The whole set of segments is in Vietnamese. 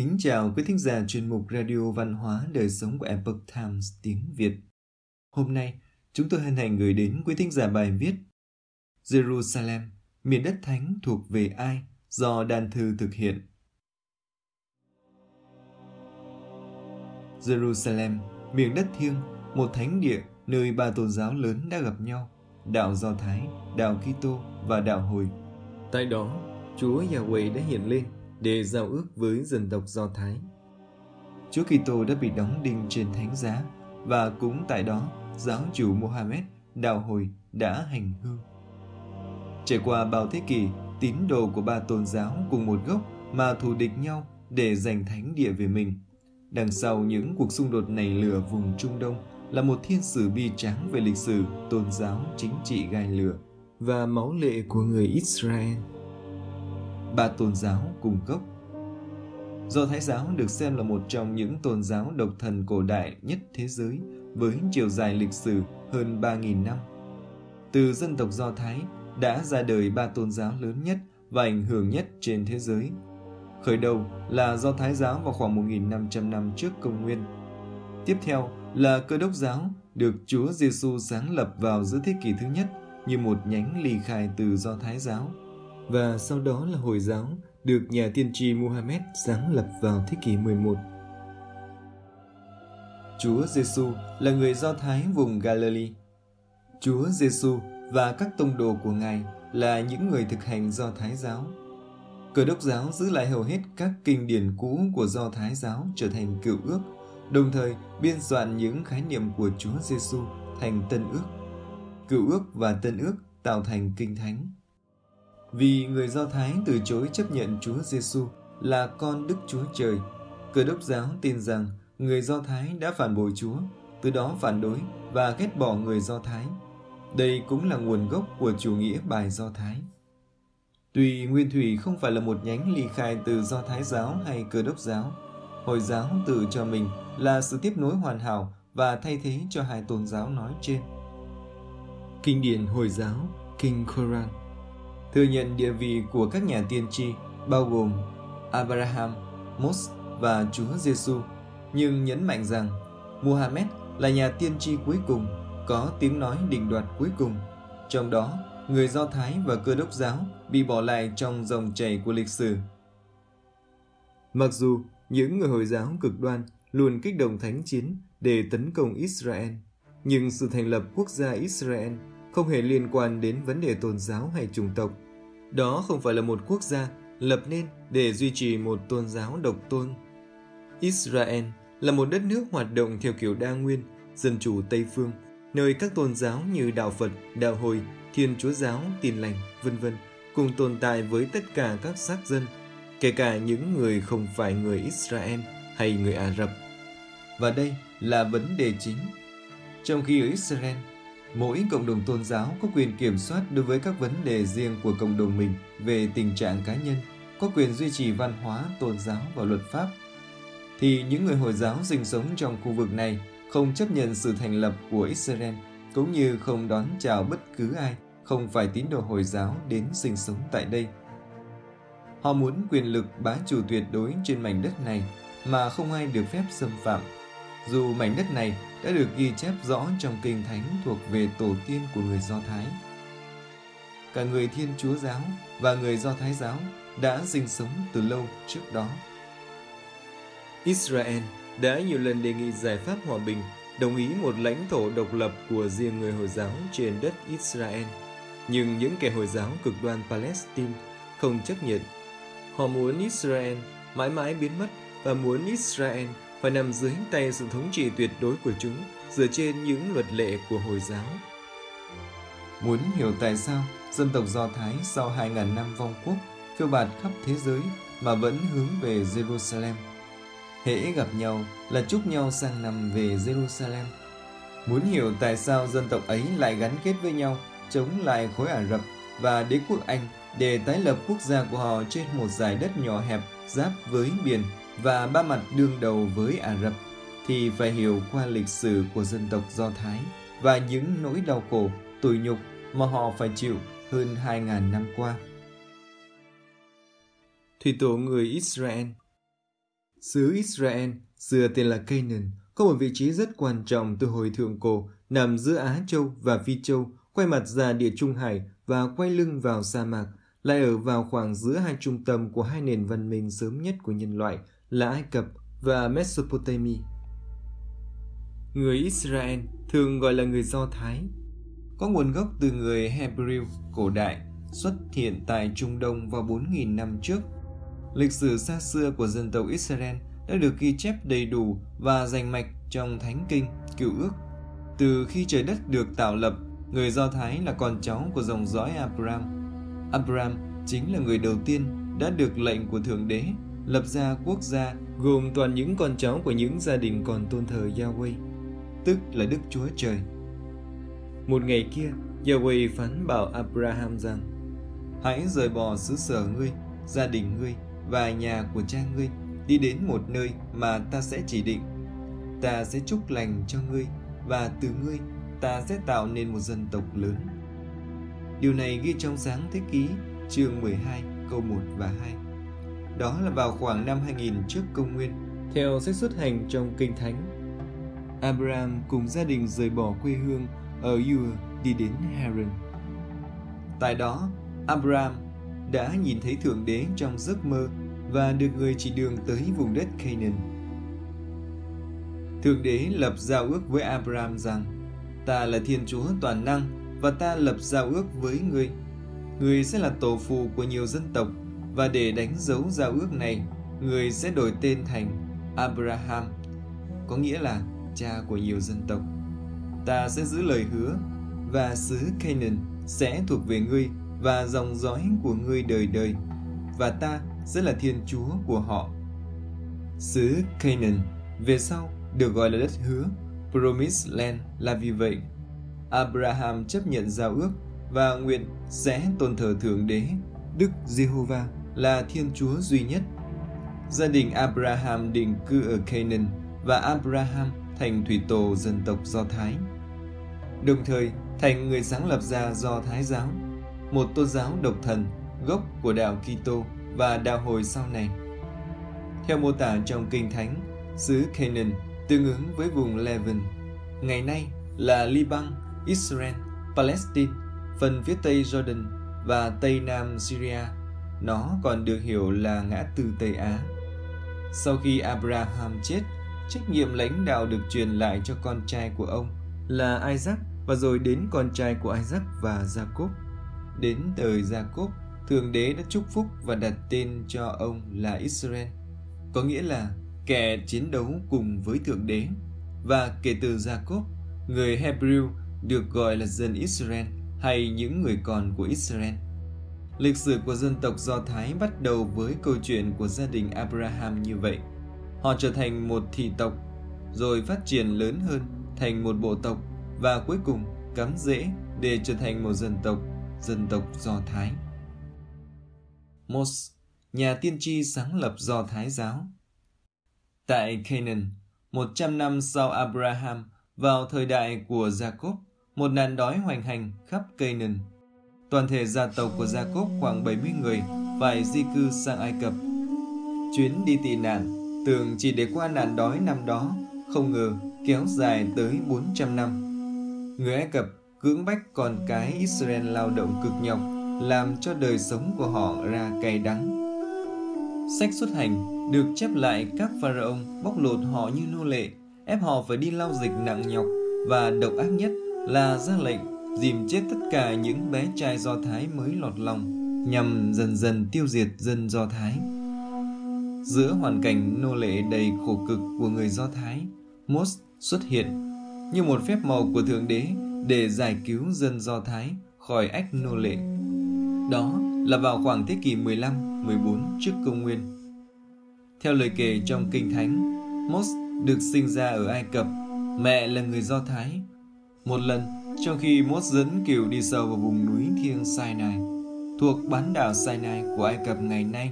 Kính chào quý thính giả chuyên mục Radio Văn hóa Đời sống của Epoch Times tiếng Việt. Hôm nay, chúng tôi hân hạnh gửi đến quý thính giả bài viết Jerusalem, miền đất thánh thuộc về ai do Đan Thư thực hiện. Jerusalem, miền đất thiêng, một thánh địa nơi ba tôn giáo lớn đã gặp nhau, đạo Do Thái, đạo Kitô và đạo Hồi. Tại đó, Chúa Yahweh đã hiện lên để giao ước với dân tộc Do Thái. Chúa Kitô đã bị đóng đinh trên thánh giá và cũng tại đó giáo chủ Mohammed đạo hồi đã hành hương. Trải qua bao thế kỷ, tín đồ của ba tôn giáo cùng một gốc mà thù địch nhau để giành thánh địa về mình. Đằng sau những cuộc xung đột này lửa vùng Trung Đông là một thiên sử bi tráng về lịch sử, tôn giáo, chính trị gai lửa và máu lệ của người Israel ba tôn giáo cùng gốc. Do Thái giáo được xem là một trong những tôn giáo độc thần cổ đại nhất thế giới với chiều dài lịch sử hơn 3.000 năm. Từ dân tộc Do Thái đã ra đời ba tôn giáo lớn nhất và ảnh hưởng nhất trên thế giới. Khởi đầu là Do Thái giáo vào khoảng 1.500 năm trước công nguyên. Tiếp theo là Cơ đốc giáo được Chúa Giêsu sáng lập vào giữa thế kỷ thứ nhất như một nhánh ly khai từ Do Thái giáo và sau đó là Hồi giáo được nhà tiên tri Muhammad sáng lập vào thế kỷ 11. Chúa Giêsu là người Do Thái vùng Galilee. Chúa Giêsu và các tông đồ của Ngài là những người thực hành Do Thái giáo. Cơ đốc giáo giữ lại hầu hết các kinh điển cũ của Do Thái giáo trở thành cựu ước, đồng thời biên soạn những khái niệm của Chúa Giêsu thành tân ước. Cựu ước và tân ước tạo thành kinh thánh. Vì người Do Thái từ chối chấp nhận Chúa Giêsu là con Đức Chúa Trời, Cơ đốc giáo tin rằng người Do Thái đã phản bội Chúa, từ đó phản đối và ghét bỏ người Do Thái. Đây cũng là nguồn gốc của chủ nghĩa bài Do Thái. Tuy Nguyên Thủy không phải là một nhánh ly khai từ Do Thái giáo hay Cơ đốc giáo, Hồi giáo tự cho mình là sự tiếp nối hoàn hảo và thay thế cho hai tôn giáo nói trên. Kinh điển Hồi giáo, Kinh Koran thừa nhận địa vị của các nhà tiên tri bao gồm Abraham, Moses và Chúa Giêsu, nhưng nhấn mạnh rằng Muhammad là nhà tiên tri cuối cùng, có tiếng nói định đoạt cuối cùng. Trong đó, người Do Thái và cơ đốc giáo bị bỏ lại trong dòng chảy của lịch sử. Mặc dù những người Hồi giáo cực đoan luôn kích động thánh chiến để tấn công Israel, nhưng sự thành lập quốc gia Israel không hề liên quan đến vấn đề tôn giáo hay chủng tộc. Đó không phải là một quốc gia lập nên để duy trì một tôn giáo độc tôn. Israel là một đất nước hoạt động theo kiểu đa nguyên, dân chủ Tây phương, nơi các tôn giáo như đạo Phật, đạo Hồi, Thiên Chúa giáo, Tin lành, vân vân cùng tồn tại với tất cả các sắc dân, kể cả những người không phải người Israel hay người Ả Rập. Và đây là vấn đề chính. Trong khi ở Israel, Mỗi cộng đồng tôn giáo có quyền kiểm soát đối với các vấn đề riêng của cộng đồng mình về tình trạng cá nhân, có quyền duy trì văn hóa, tôn giáo và luật pháp. Thì những người Hồi giáo sinh sống trong khu vực này không chấp nhận sự thành lập của Israel, cũng như không đón chào bất cứ ai không phải tín đồ Hồi giáo đến sinh sống tại đây. Họ muốn quyền lực bá chủ tuyệt đối trên mảnh đất này mà không ai được phép xâm phạm. Dù mảnh đất này đã được ghi chép rõ trong kinh thánh thuộc về tổ tiên của người Do Thái. Cả người Thiên Chúa giáo và người Do Thái giáo đã sinh sống từ lâu trước đó. Israel đã nhiều lần đề nghị giải pháp hòa bình, đồng ý một lãnh thổ độc lập của riêng người Hồi giáo trên đất Israel. Nhưng những kẻ Hồi giáo cực đoan Palestine không chấp nhận. Họ muốn Israel mãi mãi biến mất và muốn Israel phải nằm dưới tay sự thống trị tuyệt đối của chúng, dựa trên những luật lệ của Hồi giáo. Muốn hiểu tại sao dân tộc Do Thái sau 2.000 năm vong quốc phiêu bạt khắp thế giới mà vẫn hướng về Jerusalem. Hễ gặp nhau là chúc nhau sang năm về Jerusalem. Muốn hiểu tại sao dân tộc ấy lại gắn kết với nhau, chống lại khối Ả Rập và đế quốc Anh để tái lập quốc gia của họ trên một giải đất nhỏ hẹp giáp với biển và ba mặt đương đầu với Ả Rập thì phải hiểu qua lịch sử của dân tộc Do Thái và những nỗi đau khổ, tủi nhục mà họ phải chịu hơn 2.000 năm qua. Thủy tổ người Israel Xứ Israel, xưa tên là Canaan, có một vị trí rất quan trọng từ hồi thượng cổ, nằm giữa Á Châu và Phi Châu, quay mặt ra địa Trung Hải và quay lưng vào sa mạc, lại ở vào khoảng giữa hai trung tâm của hai nền văn minh sớm nhất của nhân loại là Ai Cập và Mesopotamia. Người Israel thường gọi là người Do Thái, có nguồn gốc từ người Hebrew cổ đại, xuất hiện tại Trung Đông vào 4.000 năm trước. Lịch sử xa xưa của dân tộc Israel đã được ghi chép đầy đủ và rành mạch trong Thánh Kinh, Cựu Ước. Từ khi trời đất được tạo lập, người Do Thái là con cháu của dòng dõi Abraham. Abraham chính là người đầu tiên đã được lệnh của Thượng Đế lập ra quốc gia gồm toàn những con cháu của những gia đình còn tôn thờ Yahweh, tức là Đức Chúa Trời. Một ngày kia, Yahweh phán bảo Abraham rằng Hãy rời bỏ xứ sở ngươi, gia đình ngươi và nhà của cha ngươi đi đến một nơi mà ta sẽ chỉ định. Ta sẽ chúc lành cho ngươi và từ ngươi ta sẽ tạo nên một dân tộc lớn. Điều này ghi trong sáng thế ký chương 12 câu 1 và 2. Đó là vào khoảng năm 2000 trước công nguyên, theo sách xuất hành trong Kinh Thánh. Abraham cùng gia đình rời bỏ quê hương ở Ur đi đến Haran. Tại đó, Abraham đã nhìn thấy Thượng Đế trong giấc mơ và được người chỉ đường tới vùng đất Canaan. Thượng Đế lập giao ước với Abraham rằng Ta là Thiên Chúa toàn năng và ta lập giao ước với ngươi. Ngươi sẽ là tổ phụ của nhiều dân tộc và để đánh dấu giao ước này, người sẽ đổi tên thành Abraham, có nghĩa là cha của nhiều dân tộc. Ta sẽ giữ lời hứa và xứ Canaan sẽ thuộc về ngươi và dòng dõi của ngươi đời đời và ta sẽ là thiên chúa của họ. Xứ Canaan về sau được gọi là đất hứa, Promised Land là vì vậy. Abraham chấp nhận giao ước và nguyện sẽ tôn thờ Thượng Đế, Đức Giê-hô-va là Thiên Chúa duy nhất. Gia đình Abraham định cư ở Canaan và Abraham thành thủy tổ dân tộc Do Thái. Đồng thời, thành người sáng lập ra Do Thái giáo, một tôn giáo độc thần, gốc của đạo Kitô và đạo hồi sau này. Theo mô tả trong Kinh Thánh, xứ Canaan tương ứng với vùng Levant ngày nay là Liban, Israel, Palestine, phần phía tây Jordan và tây nam Syria. Nó còn được hiểu là ngã tư Tây Á. Sau khi Abraham chết, trách nhiệm lãnh đạo được truyền lại cho con trai của ông là Isaac và rồi đến con trai của Isaac và Jacob. Đến đời Jacob, Thượng Đế đã chúc phúc và đặt tên cho ông là Israel, có nghĩa là kẻ chiến đấu cùng với Thượng Đế. Và kể từ Jacob, người Hebrew được gọi là dân Israel hay những người con của Israel. Lịch sử của dân tộc Do Thái bắt đầu với câu chuyện của gia đình Abraham như vậy. Họ trở thành một thị tộc, rồi phát triển lớn hơn thành một bộ tộc và cuối cùng cắm rễ để trở thành một dân tộc, dân tộc Do Thái. Mos, nhà tiên tri sáng lập Do Thái giáo. Tại Canaan, 100 năm sau Abraham, vào thời đại của Jacob, một nạn đói hoành hành khắp Canaan. Toàn thể gia tộc của gia cốp khoảng 70 người phải di cư sang Ai Cập. Chuyến đi tị nạn tưởng chỉ để qua nạn đói năm đó, không ngờ kéo dài tới 400 năm. Người Ai Cập cưỡng bách con cái Israel lao động cực nhọc, làm cho đời sống của họ ra cay đắng. Sách xuất hành được chép lại các pharaoh bóc lột họ như nô lệ, ép họ phải đi lao dịch nặng nhọc và độc ác nhất là ra lệnh dìm chết tất cả những bé trai Do Thái mới lọt lòng nhằm dần dần tiêu diệt dân Do Thái. Giữa hoàn cảnh nô lệ đầy khổ cực của người Do Thái, Mos xuất hiện như một phép màu của Thượng Đế để giải cứu dân Do Thái khỏi ách nô lệ. Đó là vào khoảng thế kỷ 15-14 trước công nguyên. Theo lời kể trong Kinh Thánh, Mos được sinh ra ở Ai Cập, mẹ là người Do Thái. Một lần, trong khi Mốt dẫn kiều đi sâu vào vùng núi thiêng Sinai, thuộc bán đảo Sinai của Ai Cập ngày nay,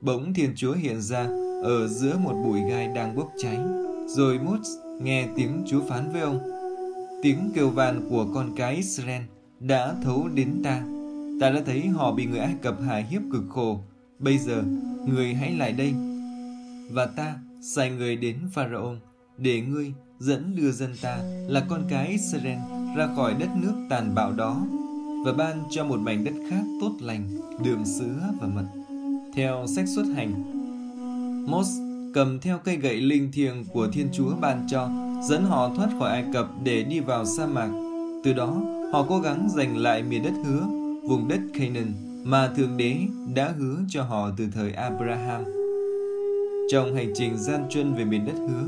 bỗng Thiên Chúa hiện ra ở giữa một bụi gai đang bốc cháy. Rồi Mốt nghe tiếng Chúa phán với ông, tiếng kêu van của con cái Israel đã thấu đến ta Ta đã thấy họ bị người Ai Cập hại hiếp cực khổ. Bây giờ, người hãy lại đây. và ta sai người đến Pharaoh để ngươi dẫn đưa dân ta là con cái Israel ra khỏi đất nước tàn bạo đó và ban cho một mảnh đất khác tốt lành, đượm sữa và mật. Theo sách xuất hành, Mos cầm theo cây gậy linh thiêng của Thiên Chúa ban cho, dẫn họ thoát khỏi Ai Cập để đi vào sa mạc. Từ đó, họ cố gắng giành lại miền đất hứa, vùng đất Canaan mà Thượng Đế đã hứa cho họ từ thời Abraham. Trong hành trình gian truân về miền đất hứa,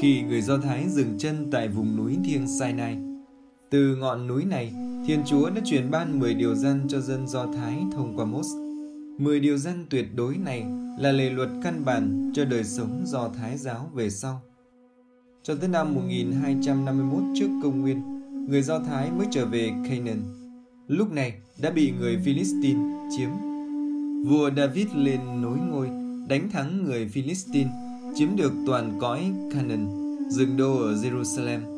khi người Do Thái dừng chân tại vùng núi thiêng Sinai, từ ngọn núi này, Thiên Chúa đã truyền ban 10 điều dân cho dân Do Thái thông qua Mốt. 10 điều dân tuyệt đối này là lề luật căn bản cho đời sống Do Thái giáo về sau. Cho tới năm 1251 trước công nguyên, người Do Thái mới trở về Canaan. Lúc này đã bị người Philistine chiếm. Vua David lên nối ngôi, đánh thắng người Philistine, chiếm được toàn cõi Canaan, dừng đô ở Jerusalem.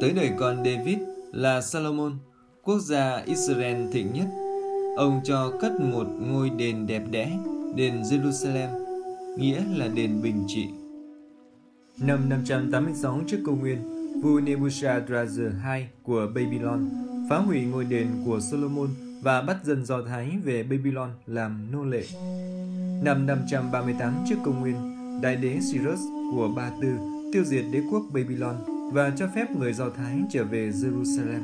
Tới đời con David là Salomon, quốc gia Israel thịnh nhất. Ông cho cất một ngôi đền đẹp đẽ, đền Jerusalem, nghĩa là đền bình trị. Năm 586 trước công nguyên, vua Nebuchadnezzar II của Babylon phá hủy ngôi đền của Solomon và bắt dân Do Thái về Babylon làm nô lệ. Năm 538 trước công nguyên, đại đế Cyrus của Ba Tư tiêu diệt đế quốc Babylon và cho phép người Do Thái trở về Jerusalem.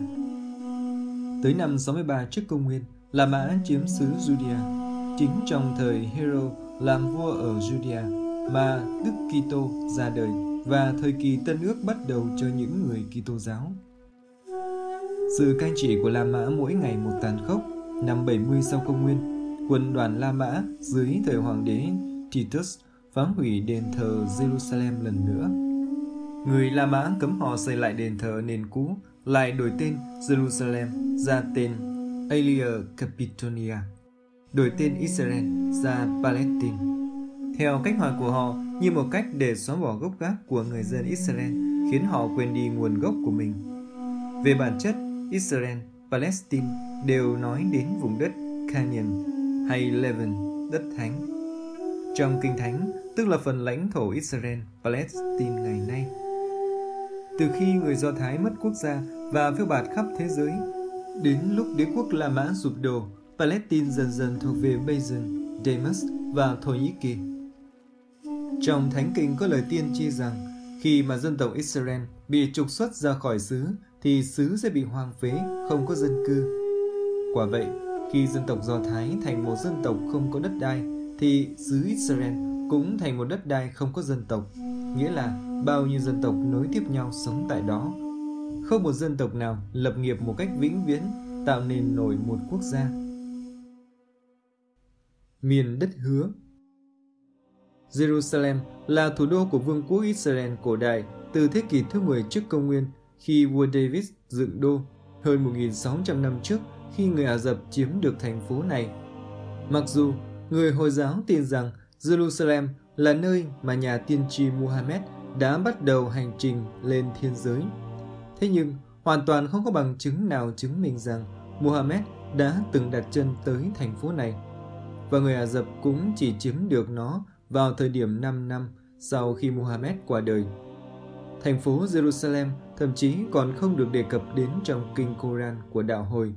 Tới năm 63 trước công nguyên, La Mã chiếm xứ Judea. Chính trong thời Hero làm vua ở Judea mà Đức Kitô ra đời và thời kỳ Tân ước bắt đầu cho những người Kitô giáo. Sự cai trị của La Mã mỗi ngày một tàn khốc. Năm 70 sau công nguyên, quân đoàn La Mã dưới thời hoàng đế Titus phá hủy đền thờ Jerusalem lần nữa. Người La Mã cấm họ xây lại đền thờ nền cũ, lại đổi tên Jerusalem ra tên Aelia Capitonia, đổi tên Israel ra Palestine. Theo cách hỏi của họ, như một cách để xóa bỏ gốc gác của người dân Israel, khiến họ quên đi nguồn gốc của mình. Về bản chất, Israel, Palestine đều nói đến vùng đất Canaan hay Levant, đất thánh. Trong Kinh Thánh, tức là phần lãnh thổ Israel, Palestine ngày nay. Từ khi người Do Thái mất quốc gia và phiêu bạt khắp thế giới, đến lúc đế quốc La Mã sụp đổ, Palestine dần dần thuộc về Bayern, Damas và Thổ Nhĩ Kỳ. Trong Thánh Kinh có lời tiên tri rằng, khi mà dân tộc Israel bị trục xuất ra khỏi xứ, thì xứ sẽ bị hoang phế, không có dân cư. Quả vậy, khi dân tộc Do Thái thành một dân tộc không có đất đai, thì xứ Israel cũng thành một đất đai không có dân tộc, nghĩa là bao nhiêu dân tộc nối tiếp nhau sống tại đó. Không một dân tộc nào lập nghiệp một cách vĩnh viễn, tạo nên nổi một quốc gia. Miền đất hứa Jerusalem là thủ đô của vương quốc Israel cổ đại từ thế kỷ thứ 10 trước công nguyên khi vua David dựng đô hơn 1.600 năm trước khi người Ả Rập chiếm được thành phố này. Mặc dù người Hồi giáo tin rằng Jerusalem là nơi mà nhà tiên tri Muhammad đã bắt đầu hành trình lên thiên giới. Thế nhưng, hoàn toàn không có bằng chứng nào chứng minh rằng Muhammad đã từng đặt chân tới thành phố này. Và người Ả Rập cũng chỉ chiếm được nó vào thời điểm 5 năm sau khi Muhammad qua đời. Thành phố Jerusalem thậm chí còn không được đề cập đến trong kinh Koran của đạo hồi.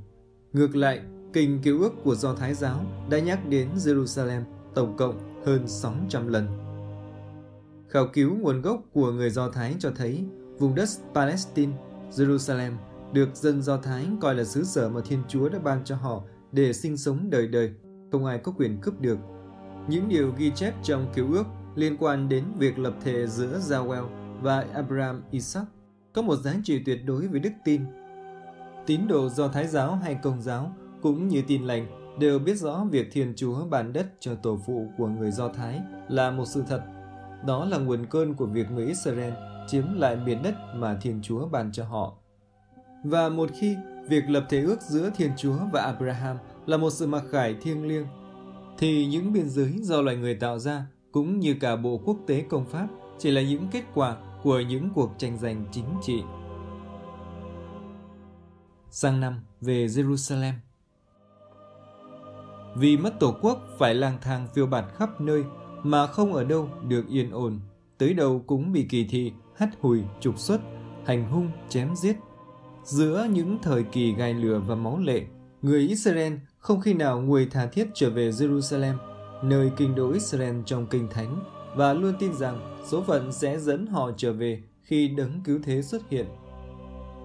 Ngược lại, kinh cứu ước của Do Thái giáo đã nhắc đến Jerusalem tổng cộng hơn 600 lần. Khảo cứu nguồn gốc của người Do Thái cho thấy vùng đất Palestine, Jerusalem được dân Do Thái coi là xứ sở mà Thiên Chúa đã ban cho họ để sinh sống đời đời, không ai có quyền cướp được. Những điều ghi chép trong cứu ước liên quan đến việc lập thể giữa Zawel và Abraham Isaac có một giá trị tuyệt đối với đức tin. Tín đồ do Thái giáo hay Công giáo cũng như tin lành đều biết rõ việc Thiên Chúa bàn đất cho tổ phụ của người Do Thái là một sự thật. Đó là nguồn cơn của việc người Israel chiếm lại miền đất mà Thiên Chúa ban cho họ. Và một khi việc lập thể ước giữa Thiên Chúa và Abraham là một sự mặc khải thiêng liêng, thì những biên giới do loài người tạo ra cũng như cả bộ quốc tế công pháp chỉ là những kết quả của những cuộc tranh giành chính trị. Sang năm về Jerusalem Vì mất tổ quốc phải lang thang phiêu bạt khắp nơi, mà không ở đâu được yên ổn, tới đâu cũng bị kỳ thị, hắt hùi, trục xuất, hành hung, chém giết. Giữa những thời kỳ gai lửa và máu lệ, người Israel không khi nào nguôi tha thiết trở về Jerusalem, nơi kinh đô Israel trong kinh thánh, và luôn tin rằng số phận sẽ dẫn họ trở về khi đấng cứu thế xuất hiện.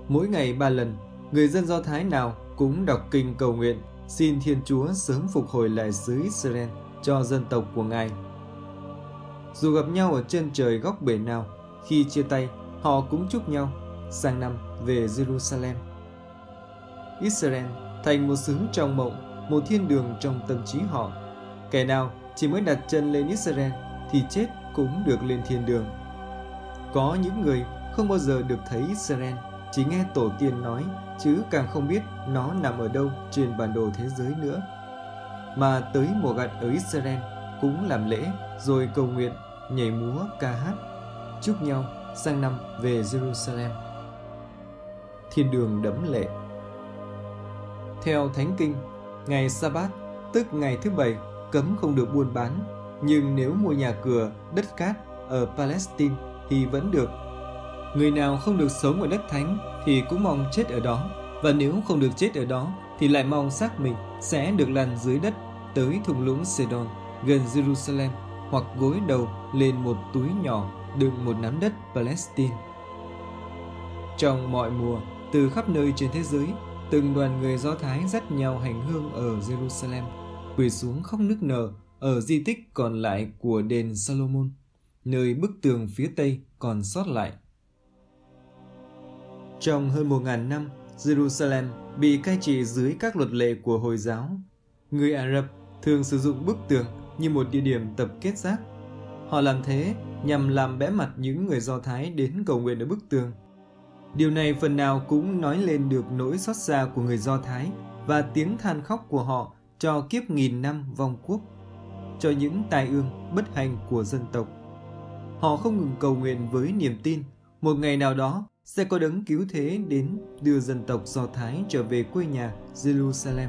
Mỗi ngày ba lần, người dân Do Thái nào cũng đọc kinh cầu nguyện xin Thiên Chúa sớm phục hồi lại xứ Israel cho dân tộc của Ngài. Dù gặp nhau ở chân trời góc bể nào, khi chia tay, họ cũng chúc nhau sang năm về Jerusalem. Israel thành một xứ trong mộng, một thiên đường trong tâm trí họ. Kẻ nào chỉ mới đặt chân lên Israel thì chết cũng được lên thiên đường. Có những người không bao giờ được thấy Israel, chỉ nghe tổ tiên nói chứ càng không biết nó nằm ở đâu trên bản đồ thế giới nữa. Mà tới mùa gặt ở Israel cũng làm lễ rồi cầu nguyện, nhảy múa, ca hát, chúc nhau sang năm về Jerusalem. Thiên đường đẫm lệ. Theo Thánh Kinh, ngày Sa-bát, tức ngày thứ bảy, cấm không được buôn bán, nhưng nếu mua nhà cửa, đất cát ở Palestine thì vẫn được. Người nào không được sống ở đất thánh thì cũng mong chết ở đó, và nếu không được chết ở đó thì lại mong xác mình sẽ được lăn dưới đất tới thung lũng Sedon gần Jerusalem hoặc gối đầu lên một túi nhỏ đựng một nắm đất Palestine. Trong mọi mùa, từ khắp nơi trên thế giới, từng đoàn người Do Thái dắt nhau hành hương ở Jerusalem, quỳ xuống khóc nức nở ở di tích còn lại của đền Solomon, nơi bức tường phía tây còn sót lại. Trong hơn một ngàn năm, Jerusalem bị cai trị dưới các luật lệ của Hồi giáo. Người Ả Rập thường sử dụng bức tường như một địa điểm tập kết rác. Họ làm thế nhằm làm bẽ mặt những người Do Thái đến cầu nguyện ở bức tường. Điều này phần nào cũng nói lên được nỗi xót xa của người Do Thái và tiếng than khóc của họ cho kiếp nghìn năm vong quốc, cho những tai ương bất hạnh của dân tộc. Họ không ngừng cầu nguyện với niềm tin, một ngày nào đó sẽ có đấng cứu thế đến đưa dân tộc Do Thái trở về quê nhà Jerusalem.